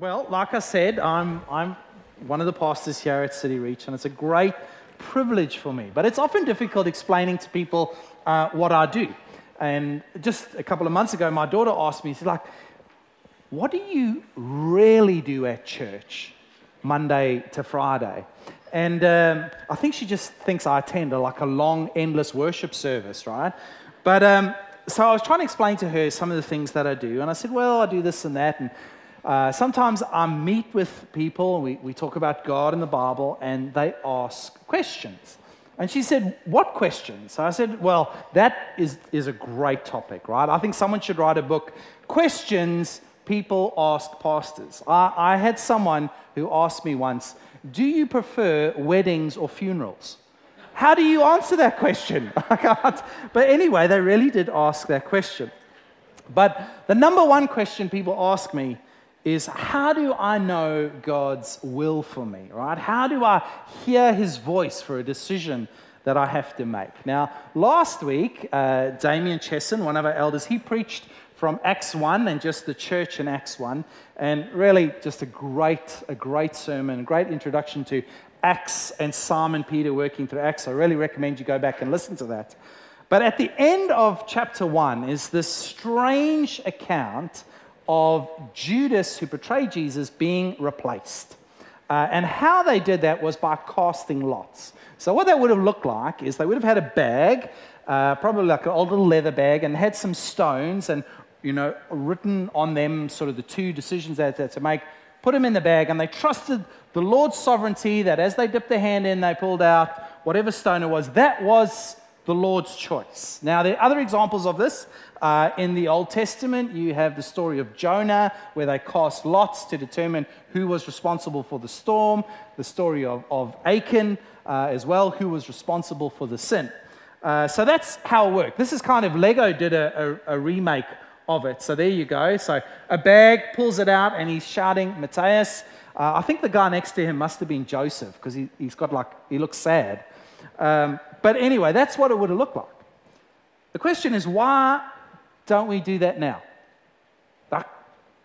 Well, like I said, I'm, I'm one of the pastors here at City Reach, and it's a great privilege for me. But it's often difficult explaining to people uh, what I do. And just a couple of months ago, my daughter asked me, she's like, What do you really do at church Monday to Friday? And um, I think she just thinks I attend a, like a long, endless worship service, right? But um, so I was trying to explain to her some of the things that I do. And I said, Well, I do this and that. And uh, sometimes I meet with people, we, we talk about God and the Bible, and they ask questions. And she said, What questions? So I said, Well, that is, is a great topic, right? I think someone should write a book, Questions People Ask Pastors. I, I had someone who asked me once, Do you prefer weddings or funerals? How do you answer that question? I can't. But anyway, they really did ask that question. But the number one question people ask me is how do I know God's will for me, right? How do I hear his voice for a decision that I have to make? Now, last week, uh, Damien Chesson, one of our elders, he preached from Acts 1 and just the church in Acts 1, and really just a great, a great sermon, a great introduction to Acts and Simon Peter working through Acts. I really recommend you go back and listen to that. But at the end of chapter 1 is this strange account of Judas, who betrayed Jesus, being replaced. Uh, and how they did that was by casting lots. So, what that would have looked like is they would have had a bag, uh, probably like an old little leather bag, and had some stones and, you know, written on them sort of the two decisions they had to make, put them in the bag, and they trusted the Lord's sovereignty that as they dipped their hand in, they pulled out whatever stone it was. That was the Lord's choice. Now, there are other examples of this. Uh, in the Old Testament, you have the story of Jonah, where they cast lots to determine who was responsible for the storm, the story of, of Achan uh, as well, who was responsible for the sin. Uh, so that's how it worked. This is kind of Lego did a, a, a, remake of it. So there you go. So a bag pulls it out, and he's shouting, Matthias. Uh, I think the guy next to him must have been Joseph because he, has got like, he looks sad. Um, but anyway, that's what it would have looked like. The question is, why don't we do that now? Like,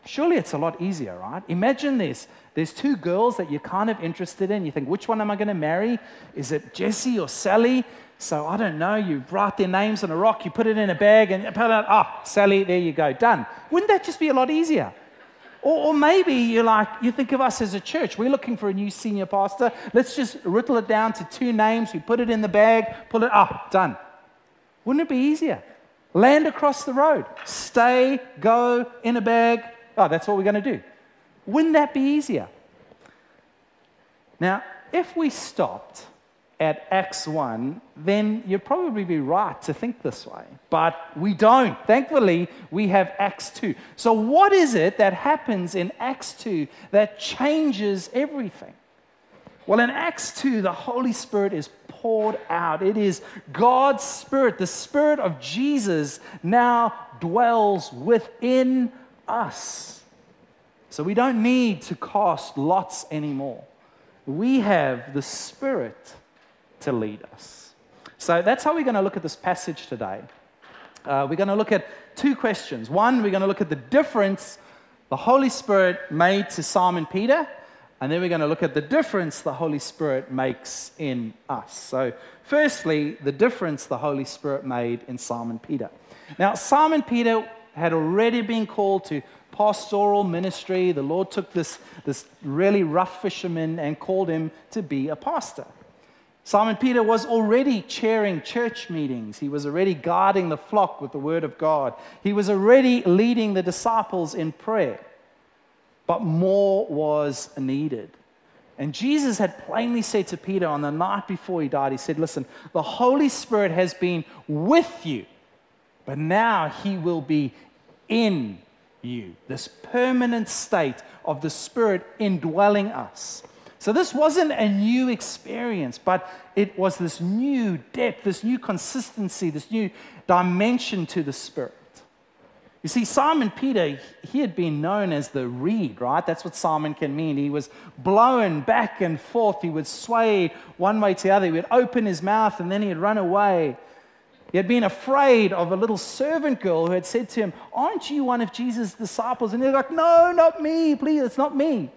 surely it's a lot easier, right? Imagine this. There's two girls that you're kind of interested in. You think, which one am I going to marry? Is it Jessie or Sally? So I don't know. You write their names on a rock, you put it in a bag, and put it out, ah, oh, Sally, there you go, done. Wouldn't that just be a lot easier? Or, or, maybe you're like, you think of us as a church. We're looking for a new senior pastor. Let's just whittle it down to two names. We put it in the bag, pull it up, done. Wouldn't it be easier? Land across the road. Stay, go, in a bag. Oh, that's what we're going to do. Wouldn't that be easier? Now, if we stopped at Acts 1, then you'd probably be right to think this way. But we don't. Thankfully, we have Acts 2. So, what is it that happens in Acts 2 that changes everything? Well, in Acts 2, the Holy Spirit is poured out. It is God's Spirit, the Spirit of Jesus, now dwells within us. So we don't need to cast lots anymore. We have the Spirit to lead us. So that's how we're going to look at this passage today. Uh, we're going to look at two questions. One, we're going to look at the difference the Holy Spirit made to Simon Peter and then we're going to look at the difference the Holy Spirit makes in us. So, firstly, the difference the Holy Spirit made in Simon Peter. Now, Simon Peter had already been called to pastoral ministry. The Lord took this, this really rough fisherman and called him to be a pastor. Simon Peter was already chairing church meetings. He was already guarding the flock with the word of God. He was already leading the disciples in prayer but more was needed. And Jesus had plainly said to Peter on the night before he died, He said, Listen, the Holy Spirit has been with you, but now He will be in you. This permanent state of the Spirit indwelling us. So, this wasn't a new experience, but it was this new depth, this new consistency, this new dimension to the Spirit. You see, Simon Peter, he had been known as the reed, right? That's what Simon can mean. He was blown back and forth. He would sway one way to the other. He would open his mouth and then he'd run away. He had been afraid of a little servant girl who had said to him, Aren't you one of Jesus' disciples? And he's like, No, not me. Please, it's not me.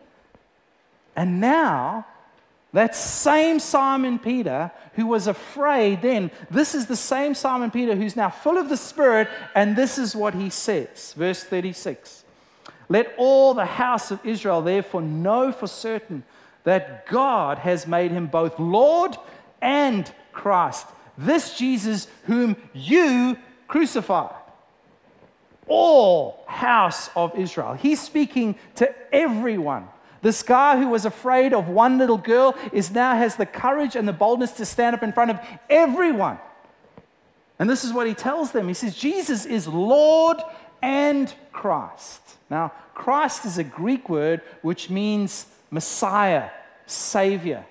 And now, that same Simon Peter who was afraid then, this is the same Simon Peter who's now full of the Spirit, and this is what he says. Verse 36 Let all the house of Israel therefore know for certain that God has made him both Lord and Christ this Jesus whom you crucified. All house of Israel. He's speaking to everyone. This guy who was afraid of one little girl is now has the courage and the boldness to stand up in front of everyone. And this is what he tells them. He says, Jesus is Lord and Christ. Now, Christ is a Greek word which means Messiah, Savior.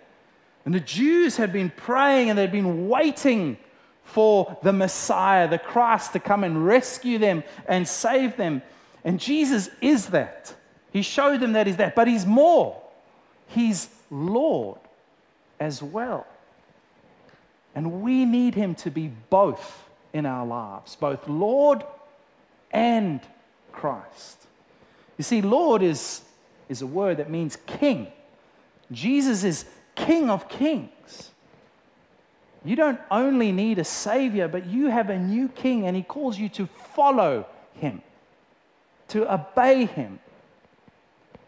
And the Jews had been praying and they'd been waiting for the Messiah, the Christ, to come and rescue them and save them. And Jesus is that. He showed them that he's that. But he's more. He's Lord as well. And we need him to be both in our lives, both Lord and Christ. You see, Lord is, is a word that means king. Jesus is King of Kings. You don't only need a Savior, but you have a new King, and He calls you to follow Him, to obey Him.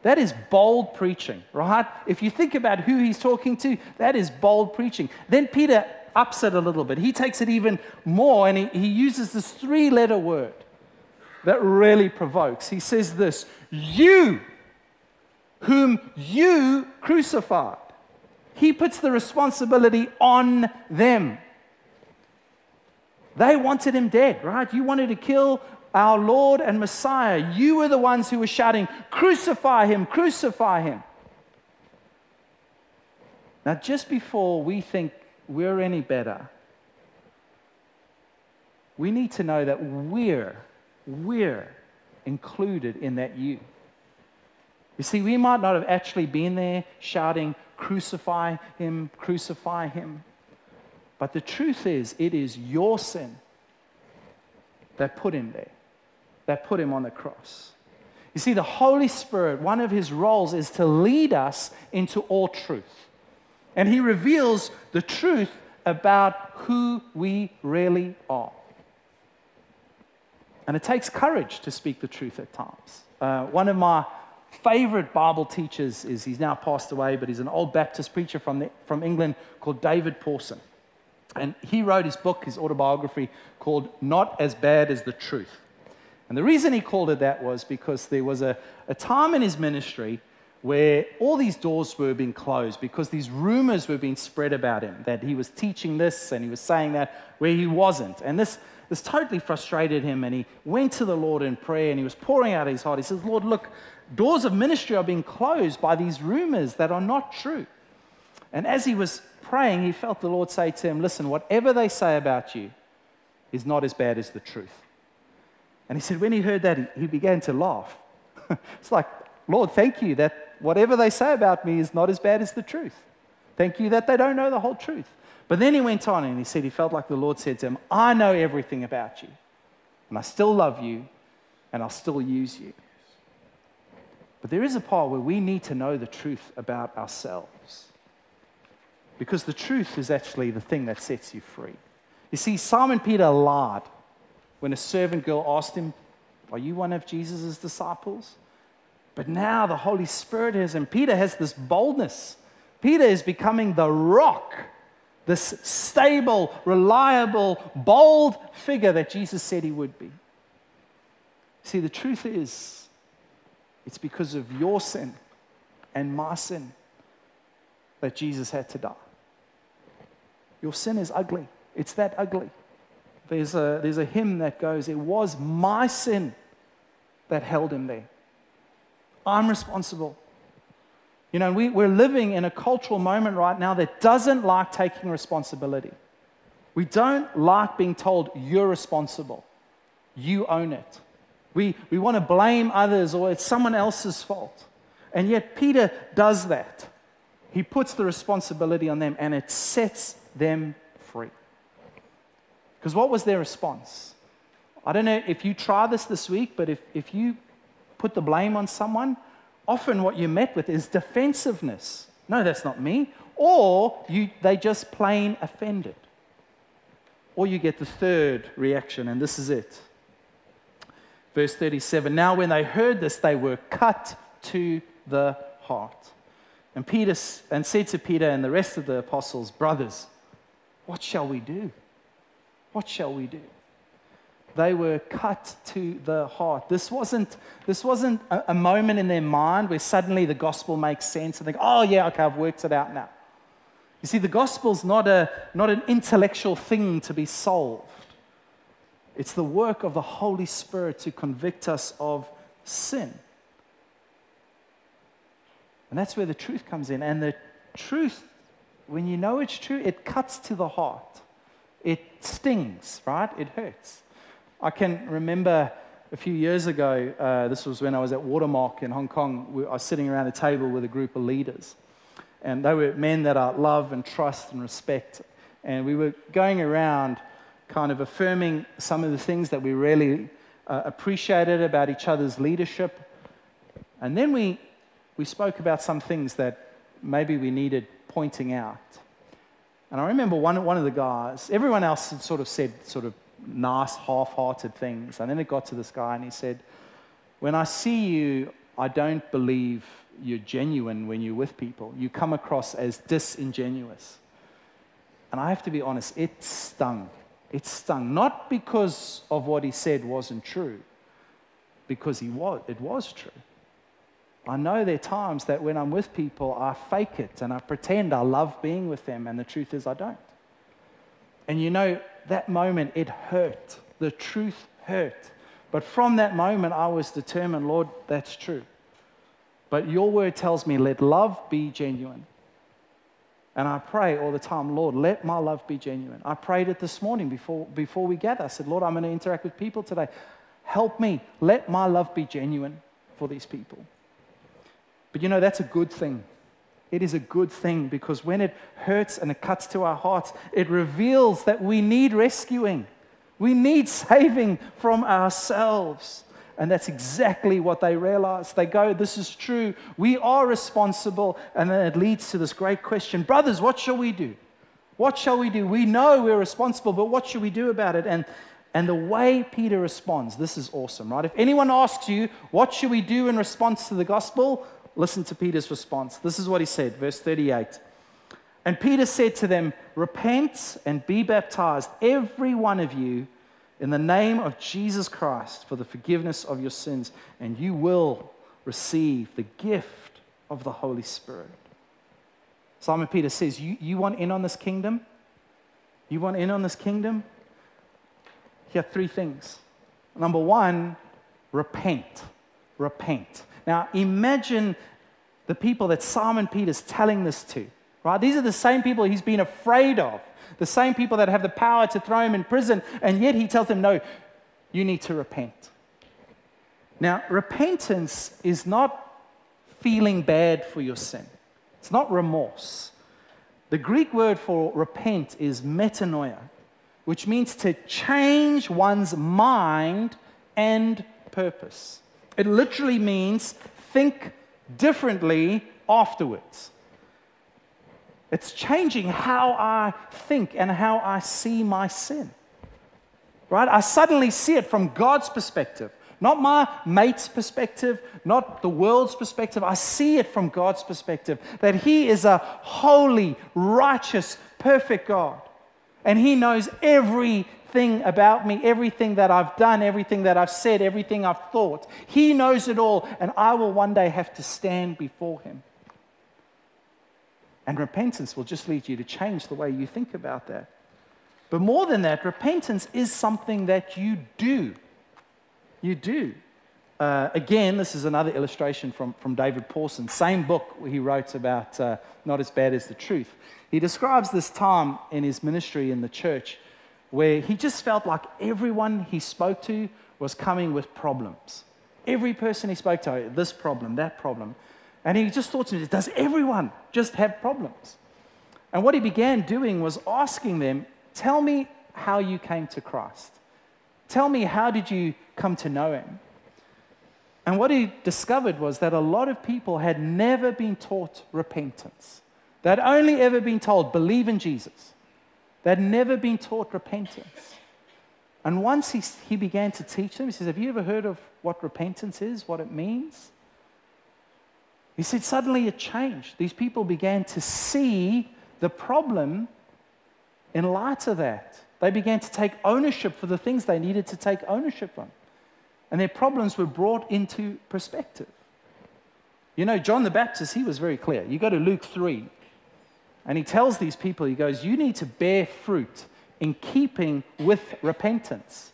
That is bold preaching, right? If you think about who He's talking to, that is bold preaching. Then Peter ups it a little bit. He takes it even more, and he, he uses this three letter word that really provokes. He says this You, whom you crucified. He puts the responsibility on them. They wanted him dead, right? You wanted to kill our Lord and Messiah. You were the ones who were shouting, Crucify him, crucify him. Now, just before we think we're any better, we need to know that we're, we're included in that you. You see, we might not have actually been there shouting, Crucify him, crucify him. But the truth is, it is your sin that put him there, that put him on the cross. You see, the Holy Spirit, one of his roles is to lead us into all truth. And he reveals the truth about who we really are. And it takes courage to speak the truth at times. Uh, one of my favorite Bible teachers is, he's now passed away, but he's an old Baptist preacher from, the, from England called David Pawson. And he wrote his book, his autobiography, called Not As Bad as the Truth. And the reason he called it that was because there was a, a time in his ministry where all these doors were being closed because these rumors were being spread about him that he was teaching this and he was saying that where he wasn't. And this, this totally frustrated him, and he went to the Lord in prayer and he was pouring out his heart. He says, Lord, look, doors of ministry are being closed by these rumors that are not true. And as he was praying, he felt the Lord say to him, Listen, whatever they say about you is not as bad as the truth. And he said, when he heard that, he began to laugh. it's like, Lord, thank you that whatever they say about me is not as bad as the truth. Thank you that they don't know the whole truth. But then he went on and he said, he felt like the Lord said to him, I know everything about you, and I still love you, and I'll still use you. But there is a part where we need to know the truth about ourselves. Because the truth is actually the thing that sets you free. You see, Simon Peter lied when a servant girl asked him, Are you one of Jesus' disciples? But now the Holy Spirit is, and Peter has this boldness. Peter is becoming the rock, this stable, reliable, bold figure that Jesus said he would be. See, the truth is, it's because of your sin and my sin that Jesus had to die. Your sin is ugly. It's that ugly. There's a, there's a hymn that goes, It was my sin that held him there. I'm responsible. You know, we, we're living in a cultural moment right now that doesn't like taking responsibility. We don't like being told you're responsible, you own it. We, we want to blame others or it's someone else's fault. And yet, Peter does that. He puts the responsibility on them and it sets them. Because what was their response? I don't know if you try this this week, but if, if you put the blame on someone, often what you're met with is defensiveness. No, that's not me. Or you, they just plain offended. Or you get the third reaction, and this is it. Verse 37 Now, when they heard this, they were cut to the heart. And Peter and said to Peter and the rest of the apostles, Brothers, what shall we do? What shall we do? They were cut to the heart. This wasn't, this wasn't a, a moment in their mind where suddenly the gospel makes sense and they go, oh, yeah, okay, I've worked it out now. You see, the gospel's not, a, not an intellectual thing to be solved, it's the work of the Holy Spirit to convict us of sin. And that's where the truth comes in. And the truth, when you know it's true, it cuts to the heart. It stings, right? It hurts. I can remember a few years ago, uh, this was when I was at Watermark in Hong Kong, I was sitting around a table with a group of leaders. And they were men that I love and trust and respect. And we were going around kind of affirming some of the things that we really uh, appreciated about each other's leadership. And then we, we spoke about some things that maybe we needed pointing out. And I remember one, one of the guys, everyone else had sort of said sort of nice, half hearted things. And then it got to this guy and he said, When I see you, I don't believe you're genuine when you're with people. You come across as disingenuous. And I have to be honest, it stung. It stung. Not because of what he said wasn't true, because he was, it was true. I know there are times that when I'm with people, I fake it and I pretend I love being with them, and the truth is I don't. And you know, that moment, it hurt. The truth hurt. But from that moment, I was determined, Lord, that's true. But your word tells me, let love be genuine. And I pray all the time, Lord, let my love be genuine. I prayed it this morning before, before we gather. I said, Lord, I'm going to interact with people today. Help me. Let my love be genuine for these people. But you know, that's a good thing. It is a good thing because when it hurts and it cuts to our hearts, it reveals that we need rescuing. We need saving from ourselves. And that's exactly what they realize. They go, This is true. We are responsible. And then it leads to this great question Brothers, what shall we do? What shall we do? We know we're responsible, but what should we do about it? And, and the way Peter responds, this is awesome, right? If anyone asks you, What should we do in response to the gospel? Listen to Peter's response. This is what he said, verse 38. And Peter said to them, Repent and be baptized, every one of you in the name of Jesus Christ for the forgiveness of your sins, and you will receive the gift of the Holy Spirit. Simon Peter says, You, you want in on this kingdom? You want in on this kingdom? Here are three things. Number one, repent. Repent. Now, imagine the people that Simon Peter's telling this to, right? These are the same people he's been afraid of the same people that have the power to throw him in prison, and yet he tells them, No, you need to repent. Now, repentance is not feeling bad for your sin, it's not remorse. The Greek word for repent is metanoia, which means to change one's mind and purpose. It literally means think differently afterwards. It's changing how I think and how I see my sin. Right? I suddenly see it from God's perspective, not my mate's perspective, not the world's perspective. I see it from God's perspective that He is a holy, righteous, perfect God. And He knows everything about me, everything that I've done, everything that I've said, everything I've thought. He knows it all, and I will one day have to stand before Him. And repentance will just lead you to change the way you think about that. But more than that, repentance is something that you do. You do. Uh, again, this is another illustration from, from David Pawson, same book he wrote about uh, Not as Bad as the Truth. He describes this time in his ministry in the church where he just felt like everyone he spoke to was coming with problems. Every person he spoke to, this problem, that problem. And he just thought to himself, does everyone just have problems? And what he began doing was asking them, tell me how you came to Christ. Tell me, how did you come to know him? And what he discovered was that a lot of people had never been taught repentance. They'd only ever been told, believe in Jesus. They'd never been taught repentance. And once he, he began to teach them, he says, Have you ever heard of what repentance is, what it means? He said, Suddenly it changed. These people began to see the problem in light of that. They began to take ownership for the things they needed to take ownership on. And their problems were brought into perspective. You know, John the Baptist, he was very clear. You go to Luke 3, and he tells these people, he goes, You need to bear fruit in keeping with repentance.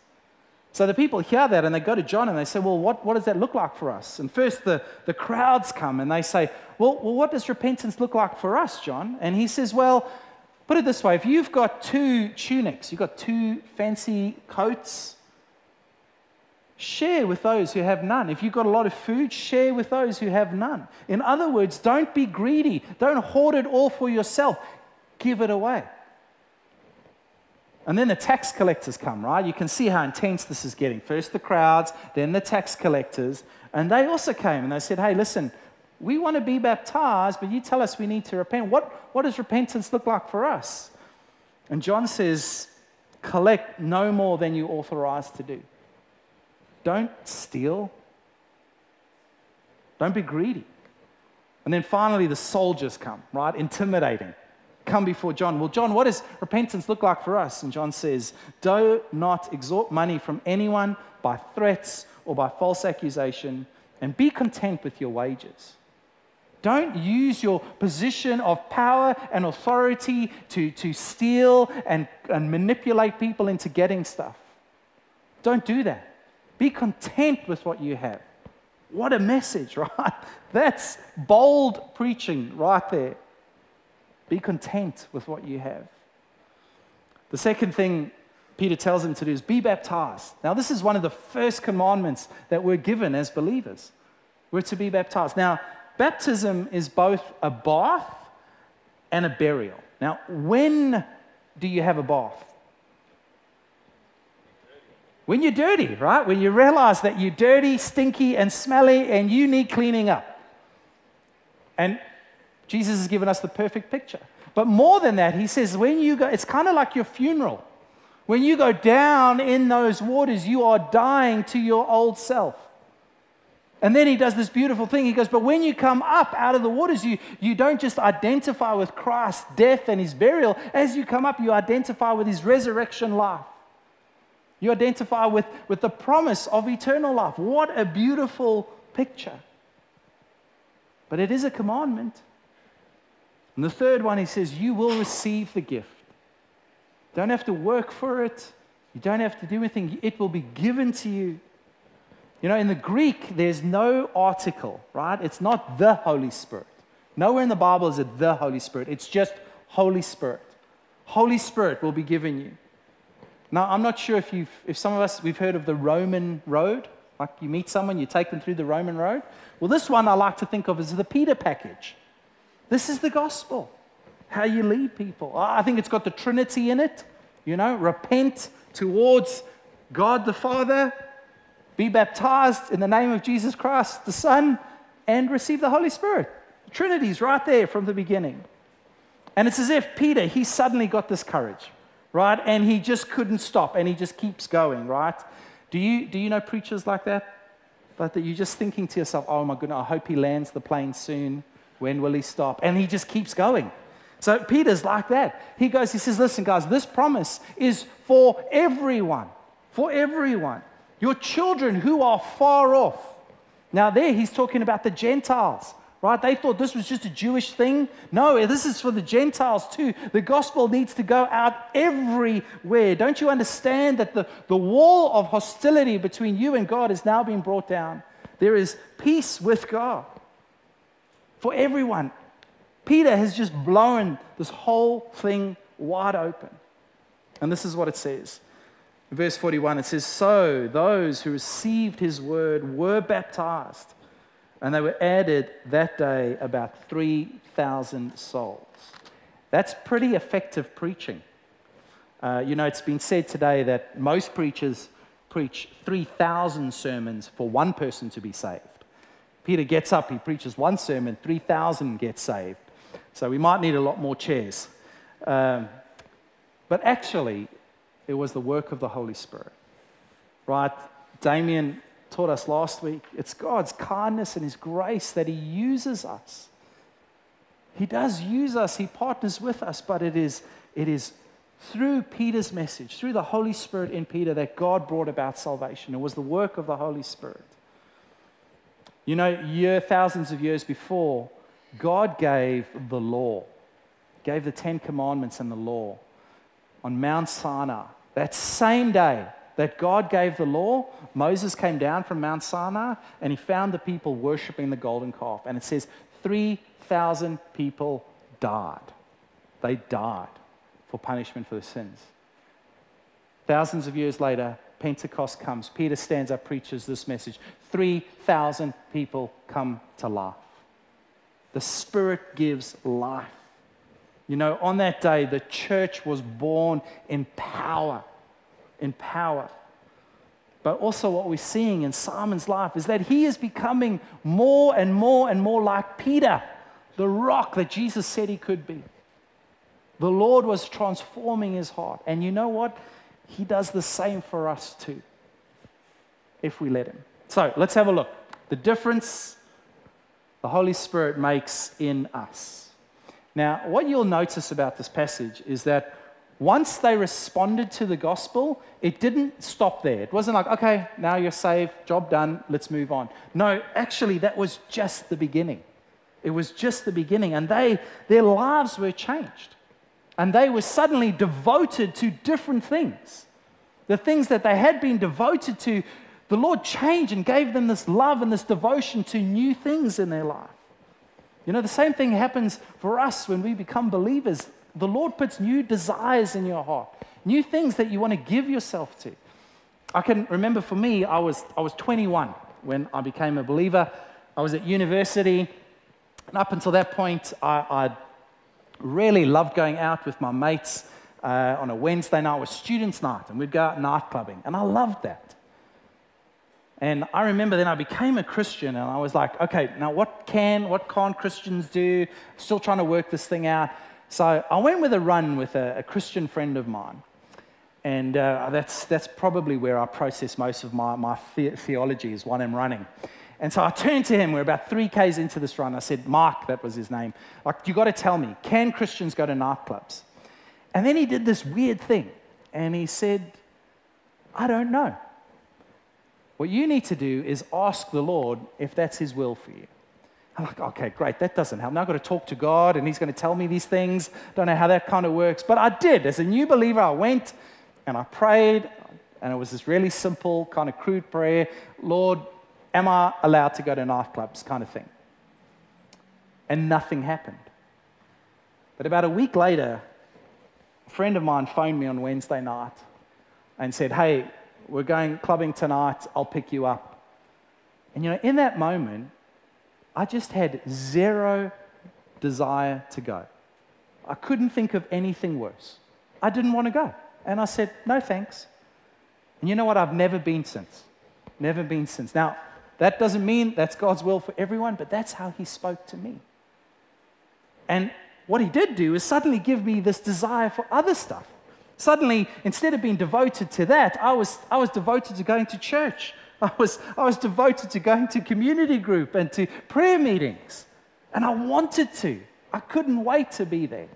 So the people hear that and they go to John and they say, Well, what, what does that look like for us? And first the, the crowds come and they say, well, well, what does repentance look like for us, John? And he says, Well, put it this way if you've got two tunics, you've got two fancy coats, share with those who have none. If you've got a lot of food, share with those who have none. In other words, don't be greedy, don't hoard it all for yourself, give it away. And then the tax collectors come, right? You can see how intense this is getting. First the crowds, then the tax collectors. And they also came and they said, hey, listen, we want to be baptized, but you tell us we need to repent. What, what does repentance look like for us? And John says, collect no more than you authorized to do. Don't steal. Don't be greedy. And then finally, the soldiers come, right? Intimidating come before John. Well, John, what does repentance look like for us? And John says, Do not extort money from anyone by threats or by false accusation, and be content with your wages. Don't use your position of power and authority to, to steal and, and manipulate people into getting stuff. Don't do that. Be content with what you have. What a message, right? That's bold preaching right there. Be content with what you have. The second thing Peter tells him to do is be baptized. Now, this is one of the first commandments that we're given as believers. We're to be baptized. Now, baptism is both a bath and a burial. Now, when do you have a bath? When you're dirty, right? When you realize that you're dirty, stinky, and smelly, and you need cleaning up. And Jesus has given us the perfect picture. But more than that, he says, when you go, it's kind of like your funeral. When you go down in those waters, you are dying to your old self. And then he does this beautiful thing. He goes, But when you come up out of the waters, you, you don't just identify with Christ's death and his burial. As you come up, you identify with his resurrection life. You identify with, with the promise of eternal life. What a beautiful picture. But it is a commandment. And the third one, he says, You will receive the gift. Don't have to work for it. You don't have to do anything. It will be given to you. You know, in the Greek, there's no article, right? It's not the Holy Spirit. Nowhere in the Bible is it the Holy Spirit. It's just Holy Spirit. Holy Spirit will be given you. Now, I'm not sure if, you've, if some of us, we've heard of the Roman road. Like you meet someone, you take them through the Roman road. Well, this one I like to think of as the Peter package. This is the gospel, how you lead people. I think it's got the Trinity in it. You know, repent towards God the Father, be baptized in the name of Jesus Christ the Son, and receive the Holy Spirit. The Trinity's right there from the beginning. And it's as if Peter, he suddenly got this courage, right? And he just couldn't stop and he just keeps going, right? Do you, do you know preachers like that? But that you're just thinking to yourself, oh my goodness, I hope he lands the plane soon. When will he stop? And he just keeps going. So Peter's like that. He goes, he says, Listen, guys, this promise is for everyone. For everyone. Your children who are far off. Now, there he's talking about the Gentiles, right? They thought this was just a Jewish thing. No, this is for the Gentiles too. The gospel needs to go out everywhere. Don't you understand that the, the wall of hostility between you and God is now being brought down? There is peace with God for everyone. Peter has just blown this whole thing wide open. And this is what it says. Verse 41, it says, So those who received his word were baptized, and they were added that day about 3,000 souls. That's pretty effective preaching. Uh, you know, it's been said today that most preachers preach 3,000 sermons for one person to be saved. Peter gets up, he preaches one sermon, 3,000 get saved. So we might need a lot more chairs. Um, but actually, it was the work of the Holy Spirit. Right? Damien taught us last week. It's God's kindness and His grace that He uses us. He does use us, He partners with us, but it is, it is through Peter's message, through the Holy Spirit in Peter, that God brought about salvation. It was the work of the Holy Spirit. You know, year, thousands of years before, God gave the law, gave the Ten Commandments and the law on Mount Sinai. That same day that God gave the law, Moses came down from Mount Sinai and he found the people worshiping the golden calf. And it says 3,000 people died. They died for punishment for their sins. Thousands of years later, Pentecost comes. Peter stands up, preaches this message. 3,000 people come to life. The Spirit gives life. You know, on that day, the church was born in power. In power. But also, what we're seeing in Simon's life is that he is becoming more and more and more like Peter, the rock that Jesus said he could be. The Lord was transforming his heart. And you know what? He does the same for us too, if we let him. So let's have a look. The difference the Holy Spirit makes in us. Now, what you'll notice about this passage is that once they responded to the gospel, it didn't stop there. It wasn't like, okay, now you're saved, job done, let's move on. No, actually, that was just the beginning. It was just the beginning, and they, their lives were changed. And they were suddenly devoted to different things. The things that they had been devoted to, the Lord changed and gave them this love and this devotion to new things in their life. You know, the same thing happens for us when we become believers. The Lord puts new desires in your heart, new things that you want to give yourself to. I can remember for me, I was, I was 21 when I became a believer. I was at university, and up until that point, I, I'd really loved going out with my mates uh, on a Wednesday night was students' night, and we'd go out night clubbing, and I loved that. And I remember then I became a Christian, and I was like, okay, now what can, what can't Christians do? Still trying to work this thing out. So I went with a run with a, a Christian friend of mine. And uh, that's, that's probably where I process most of my, my the- theology is when I'm running. And so I turned to him. We're about three Ks into this run. I said, Mark, that was his name. Like, you got to tell me, can Christians go to nightclubs? And then he did this weird thing. And he said, I don't know. What you need to do is ask the Lord if that's his will for you. I'm like, okay, great, that doesn't help. Now I've got to talk to God and he's going to tell me these things. Don't know how that kind of works. But I did. As a new believer, I went and I prayed. And it was this really simple, kind of crude prayer Lord, Am I allowed to go to nightclubs? kind of thing. And nothing happened. But about a week later, a friend of mine phoned me on Wednesday night and said, Hey, we're going clubbing tonight. I'll pick you up. And you know, in that moment, I just had zero desire to go. I couldn't think of anything worse. I didn't want to go. And I said, No thanks. And you know what? I've never been since. Never been since. Now, that doesn't mean that's God's will for everyone, but that's how He spoke to me. And what He did do is suddenly give me this desire for other stuff. Suddenly, instead of being devoted to that, I was, I was devoted to going to church. I was, I was devoted to going to community group and to prayer meetings. And I wanted to. I couldn't wait to be there.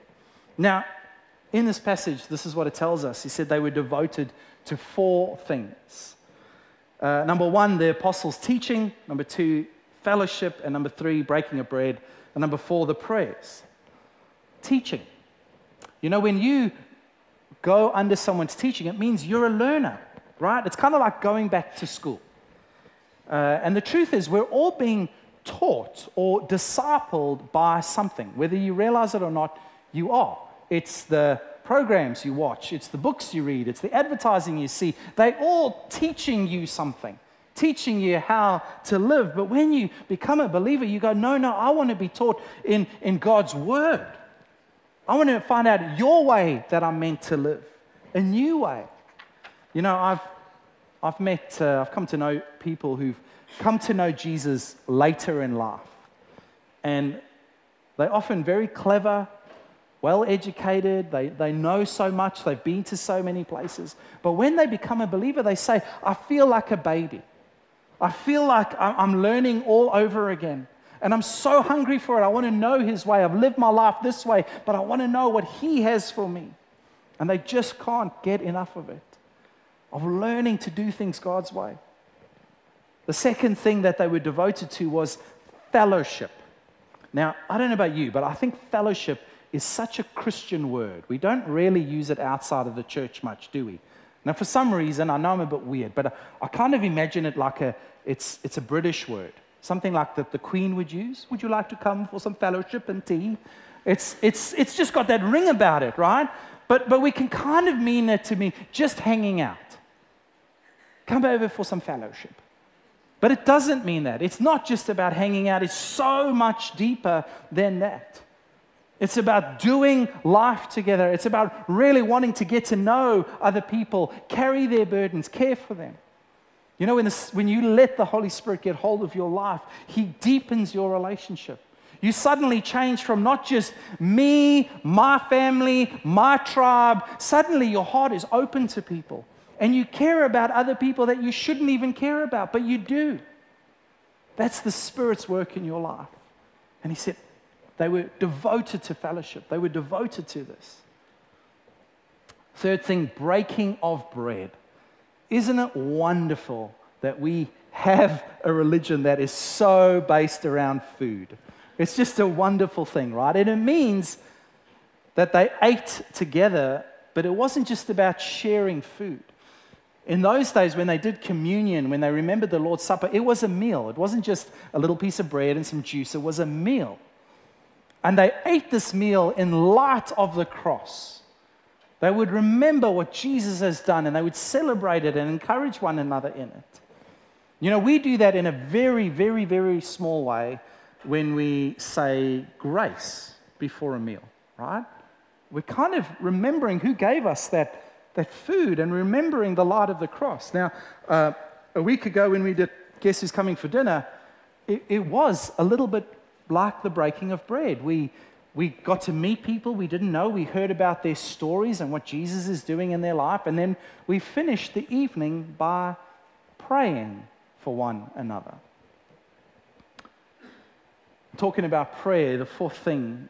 Now, in this passage, this is what it tells us. He said they were devoted to four things uh, number one, the apostles' teaching. Number two, fellowship. And number three, breaking of bread. And number four, the prayers. Teaching. You know, when you go under someone's teaching, it means you're a learner, right? It's kind of like going back to school. Uh, and the truth is, we're all being taught or discipled by something. Whether you realize it or not, you are. It's the programs you watch, it's the books you read, it's the advertising you see. They're all teaching you something, teaching you how to live. But when you become a believer, you go, no, no, I want to be taught in, in God's word. I want to find out your way that I'm meant to live. a new way. You know, I've, I've met, uh, I've come to know people who've come to know Jesus later in life. And they're often very clever, well educated, they, they know so much, they've been to so many places. But when they become a believer, they say, I feel like a baby. I feel like I'm learning all over again. And I'm so hungry for it. I want to know His way. I've lived my life this way, but I want to know what He has for me. And they just can't get enough of it, of learning to do things God's way. The second thing that they were devoted to was fellowship. Now, I don't know about you, but I think fellowship is such a Christian word. We don't really use it outside of the church much, do we? Now, for some reason, I know I'm a bit weird, but I kind of imagine it like a, it's, it's a British word, something like that the Queen would use. Would you like to come for some fellowship and tea? It's, it's, it's just got that ring about it, right? But, but we can kind of mean it to me just hanging out. Come over for some fellowship. But it doesn't mean that. It's not just about hanging out, it's so much deeper than that. It's about doing life together. It's about really wanting to get to know other people, carry their burdens, care for them. You know, when, when you let the Holy Spirit get hold of your life, He deepens your relationship. You suddenly change from not just me, my family, my tribe. Suddenly your heart is open to people. And you care about other people that you shouldn't even care about, but you do. That's the Spirit's work in your life. And He said, they were devoted to fellowship, they were devoted to this. Third thing, breaking of bread. Isn't it wonderful that we have a religion that is so based around food? It's just a wonderful thing, right? And it means that they ate together, but it wasn't just about sharing food. In those days, when they did communion, when they remembered the Lord's Supper, it was a meal. It wasn't just a little piece of bread and some juice, it was a meal. And they ate this meal in light of the cross. They would remember what Jesus has done and they would celebrate it and encourage one another in it. You know, we do that in a very, very, very small way when we say grace before a meal, right? We're kind of remembering who gave us that, that food and remembering the light of the cross. Now, uh, a week ago when we did Guess Who's Coming for Dinner, it, it was a little bit like the breaking of bread. We, we got to meet people we didn't know. We heard about their stories and what Jesus is doing in their life. And then we finished the evening by praying for one another. Talking about prayer, the fourth thing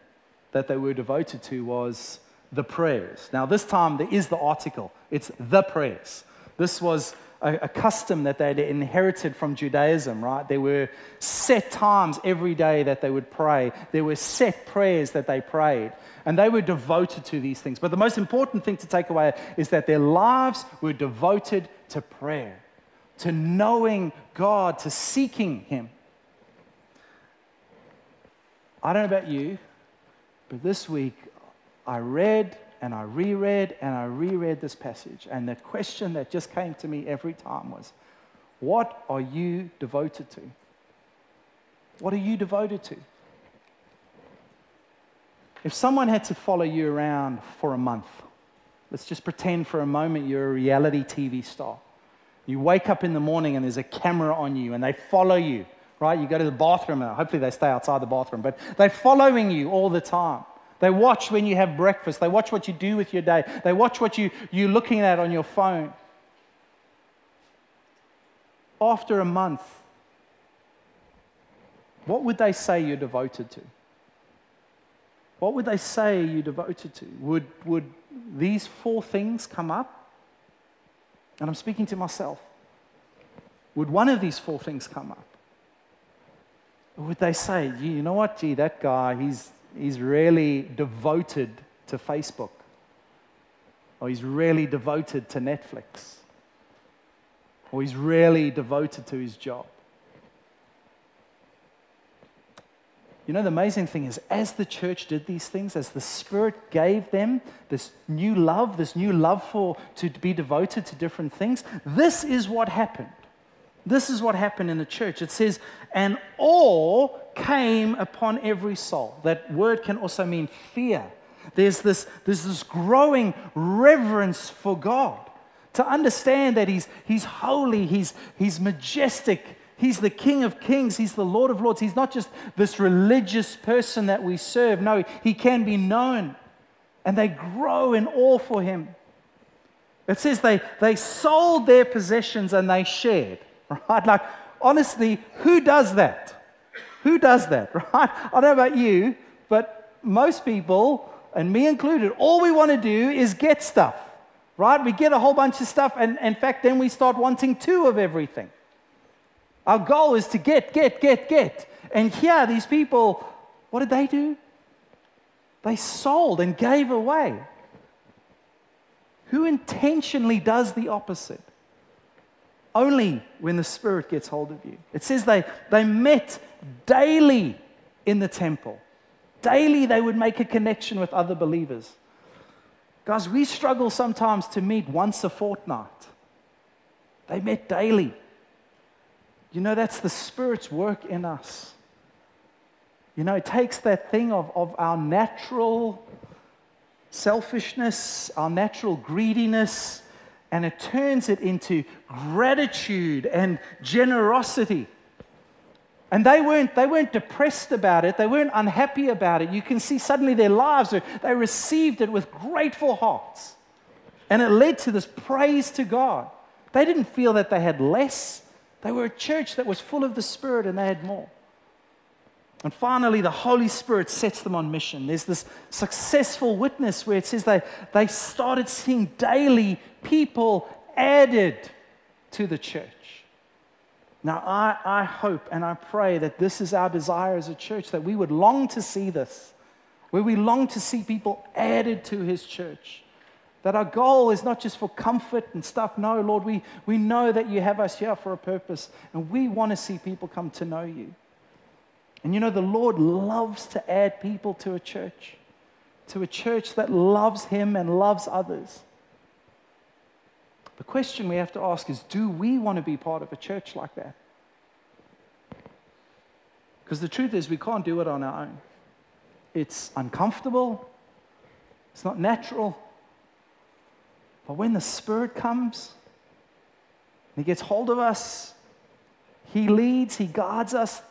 that they were devoted to was the prayers. Now, this time there is the article, it's the prayers. This was a, a custom that they'd inherited from Judaism, right? There were set times every day that they would pray, there were set prayers that they prayed. And they were devoted to these things. But the most important thing to take away is that their lives were devoted to prayer, to knowing God, to seeking Him. I don't know about you, but this week I read and I reread and I reread this passage. And the question that just came to me every time was, What are you devoted to? What are you devoted to? If someone had to follow you around for a month, let's just pretend for a moment you're a reality TV star. You wake up in the morning and there's a camera on you and they follow you, right? You go to the bathroom, and hopefully they stay outside the bathroom, but they're following you all the time. They watch when you have breakfast. They watch what you do with your day. They watch what you, you're looking at on your phone. After a month, what would they say you're devoted to? What would they say you're devoted to? Would, would these four things come up? And I'm speaking to myself. Would one of these four things come up? Or would they say, you know what, gee, that guy, he's, he's really devoted to Facebook, or he's really devoted to Netflix, or he's really devoted to his job. You know, the amazing thing is, as the church did these things, as the Spirit gave them this new love, this new love for to be devoted to different things, this is what happened. This is what happened in the church. It says, and awe came upon every soul. That word can also mean fear. There's this, there's this growing reverence for God. To understand that He's, he's holy, he's, he's majestic, He's the King of Kings, He's the Lord of Lords. He's not just this religious person that we serve. No, He can be known. And they grow in awe for Him. It says they, they sold their possessions and they shared, right? Like, honestly, who does that? Who does that, right? I don't know about you, but most people, and me included, all we want to do is get stuff, right? We get a whole bunch of stuff, and in fact, then we start wanting two of everything. Our goal is to get, get, get, get. And here, these people, what did they do? They sold and gave away. Who intentionally does the opposite? Only when the Spirit gets hold of you. It says they, they met daily in the temple. Daily, they would make a connection with other believers. Guys, we struggle sometimes to meet once a fortnight. They met daily. You know, that's the Spirit's work in us. You know, it takes that thing of, of our natural selfishness, our natural greediness, and it turns it into gratitude and generosity. And they weren't, they weren't depressed about it. They weren't unhappy about it. You can see suddenly their lives, they received it with grateful hearts. And it led to this praise to God. They didn't feel that they had less. They were a church that was full of the Spirit and they had more. And finally, the Holy Spirit sets them on mission. There's this successful witness where it says they, they started seeing daily people added to the church. Now, I, I hope and I pray that this is our desire as a church, that we would long to see this, where we long to see people added to his church. That our goal is not just for comfort and stuff. No, Lord, we, we know that you have us here for a purpose, and we want to see people come to know you. And you know, the Lord loves to add people to a church, to a church that loves Him and loves others. The question we have to ask is do we want to be part of a church like that? Because the truth is, we can't do it on our own. It's uncomfortable, it's not natural. But when the Spirit comes, He gets hold of us, He leads, He guides us,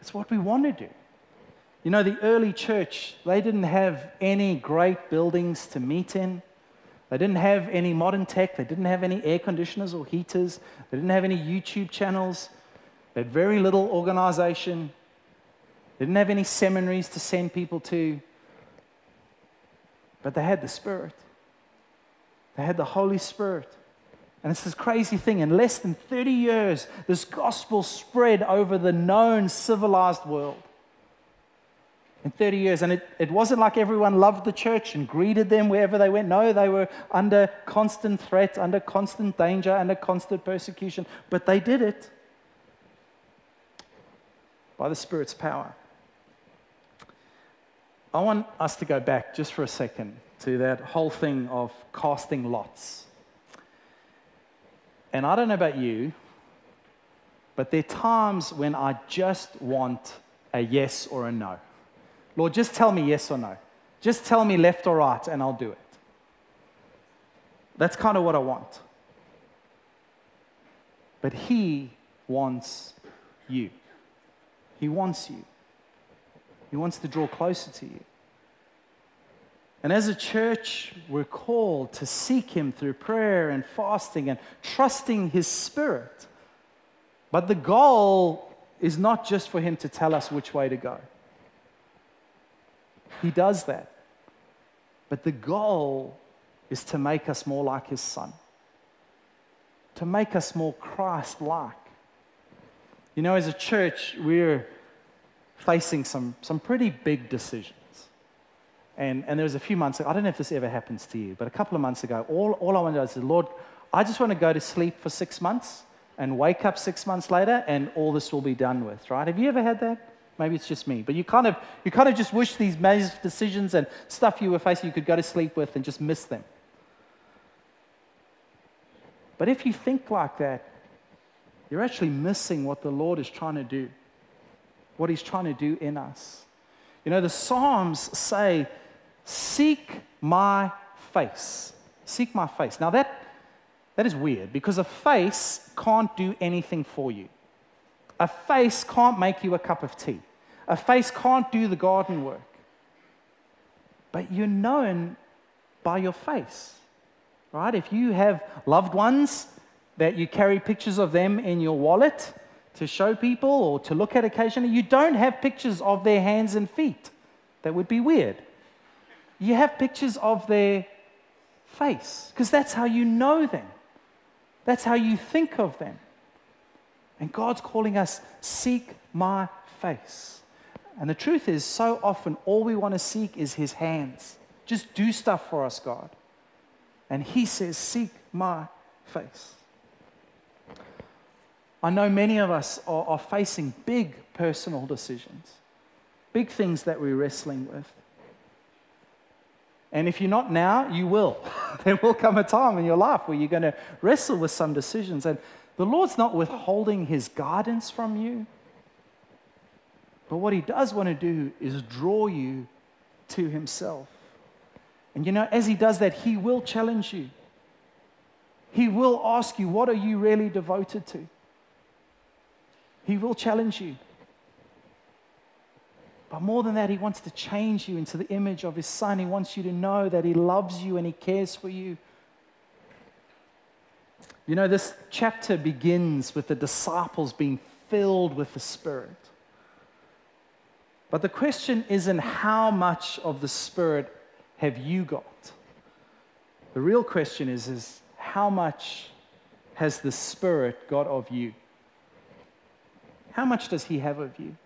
it's what we want to do. You know, the early church, they didn't have any great buildings to meet in. They didn't have any modern tech. They didn't have any air conditioners or heaters. They didn't have any YouTube channels. They had very little organization. They didn't have any seminaries to send people to. But they had the Spirit. They had the Holy Spirit. And it's this crazy thing. In less than 30 years, this gospel spread over the known civilized world. In 30 years. And it, it wasn't like everyone loved the church and greeted them wherever they went. No, they were under constant threat, under constant danger, under constant persecution. But they did it by the Spirit's power. I want us to go back just for a second to that whole thing of casting lots. And I don't know about you, but there are times when I just want a yes or a no. Lord, just tell me yes or no. Just tell me left or right, and I'll do it. That's kind of what I want. But He wants you. He wants you. He wants to draw closer to you. And as a church, we're called to seek Him through prayer and fasting and trusting His Spirit. But the goal is not just for Him to tell us which way to go. He does that. But the goal is to make us more like His Son, to make us more Christ like. You know, as a church, we're facing some, some pretty big decisions. And, and there was a few months ago, I don't know if this ever happens to you, but a couple of months ago, all, all I wanted to do is, say, Lord, I just want to go to sleep for six months and wake up six months later and all this will be done with, right? Have you ever had that? Maybe it's just me, but you kind of, you kind of just wish these decisions and stuff you were facing you could go to sleep with and just miss them. But if you think like that, you're actually missing what the Lord is trying to do, what He's trying to do in us. You know, the Psalms say, Seek my face. Seek my face. Now, that, that is weird because a face can't do anything for you. A face can't make you a cup of tea. A face can't do the garden work. But you're known by your face, right? If you have loved ones that you carry pictures of them in your wallet to show people or to look at occasionally, you don't have pictures of their hands and feet. That would be weird. You have pictures of their face because that's how you know them. That's how you think of them. And God's calling us, seek my face. And the truth is, so often all we want to seek is His hands. Just do stuff for us, God. And He says, Seek my face. I know many of us are, are facing big personal decisions, big things that we're wrestling with. And if you're not now, you will. there will come a time in your life where you're going to wrestle with some decisions. And the Lord's not withholding his guidance from you. But what he does want to do is draw you to himself. And you know, as he does that, he will challenge you. He will ask you, What are you really devoted to? He will challenge you. But more than that, he wants to change you into the image of his son. He wants you to know that he loves you and he cares for you. You know, this chapter begins with the disciples being filled with the Spirit. But the question isn't how much of the Spirit have you got? The real question is, is how much has the Spirit got of you? How much does He have of you?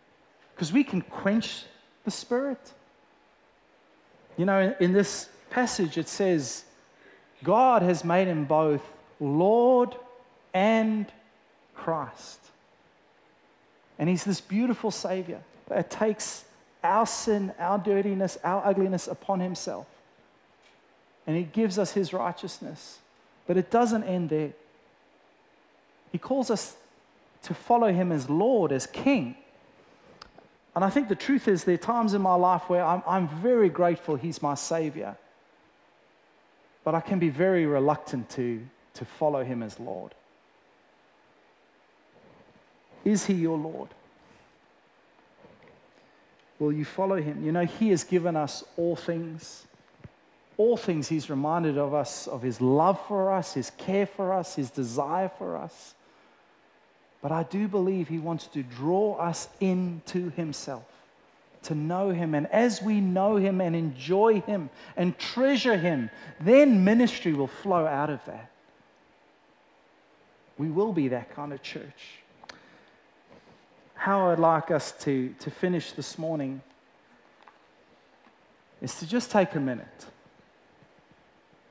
Because we can quench the Spirit. You know, in this passage, it says, God has made Him both Lord and Christ. And He's this beautiful Savior that takes our sin, our dirtiness, our ugliness upon Himself. And He gives us His righteousness. But it doesn't end there. He calls us to follow Him as Lord, as King. And I think the truth is, there are times in my life where I'm, I'm very grateful He's my Savior. But I can be very reluctant to, to follow Him as Lord. Is He your Lord? Will you follow Him? You know, He has given us all things. All things He's reminded of us of His love for us, His care for us, His desire for us. But I do believe He wants to draw us into Himself, to know Him. And as we know Him and enjoy Him and treasure Him, then ministry will flow out of that. We will be that kind of church. How I'd like us to, to finish this morning is to just take a minute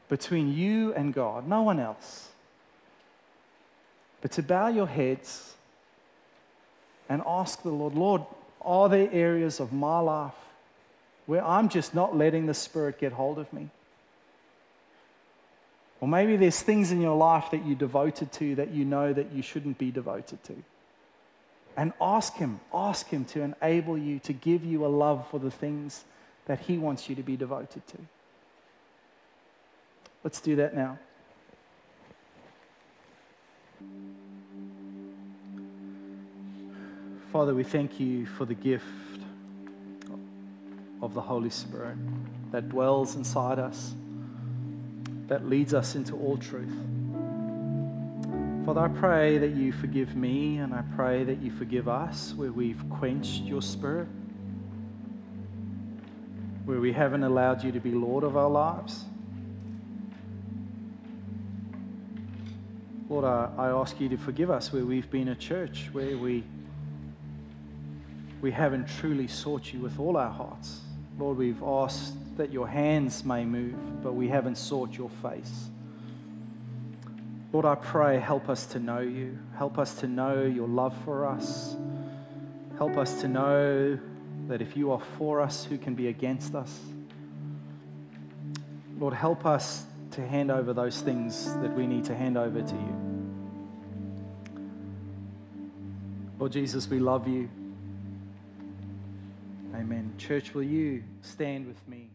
between you and God, no one else but to bow your heads and ask the Lord, Lord, are there areas of my life where I'm just not letting the Spirit get hold of me? Or maybe there's things in your life that you're devoted to that you know that you shouldn't be devoted to. And ask Him, ask Him to enable you to give you a love for the things that He wants you to be devoted to. Let's do that now. Father, we thank you for the gift of the Holy Spirit that dwells inside us, that leads us into all truth. Father, I pray that you forgive me and I pray that you forgive us where we've quenched your spirit, where we haven't allowed you to be Lord of our lives. Lord, I, ask you to forgive us where we've been a church, where we we haven't truly sought you with all our hearts. Lord, we've asked that your hands may move, but we haven't sought your face. Lord, I pray, help us to know you. Help us to know your love for us. Help us to know that if you are for us, who can be against us? Lord, help us to hand over those things that we need to hand over to you. Lord Jesus, we love you. Amen. Church, will you stand with me?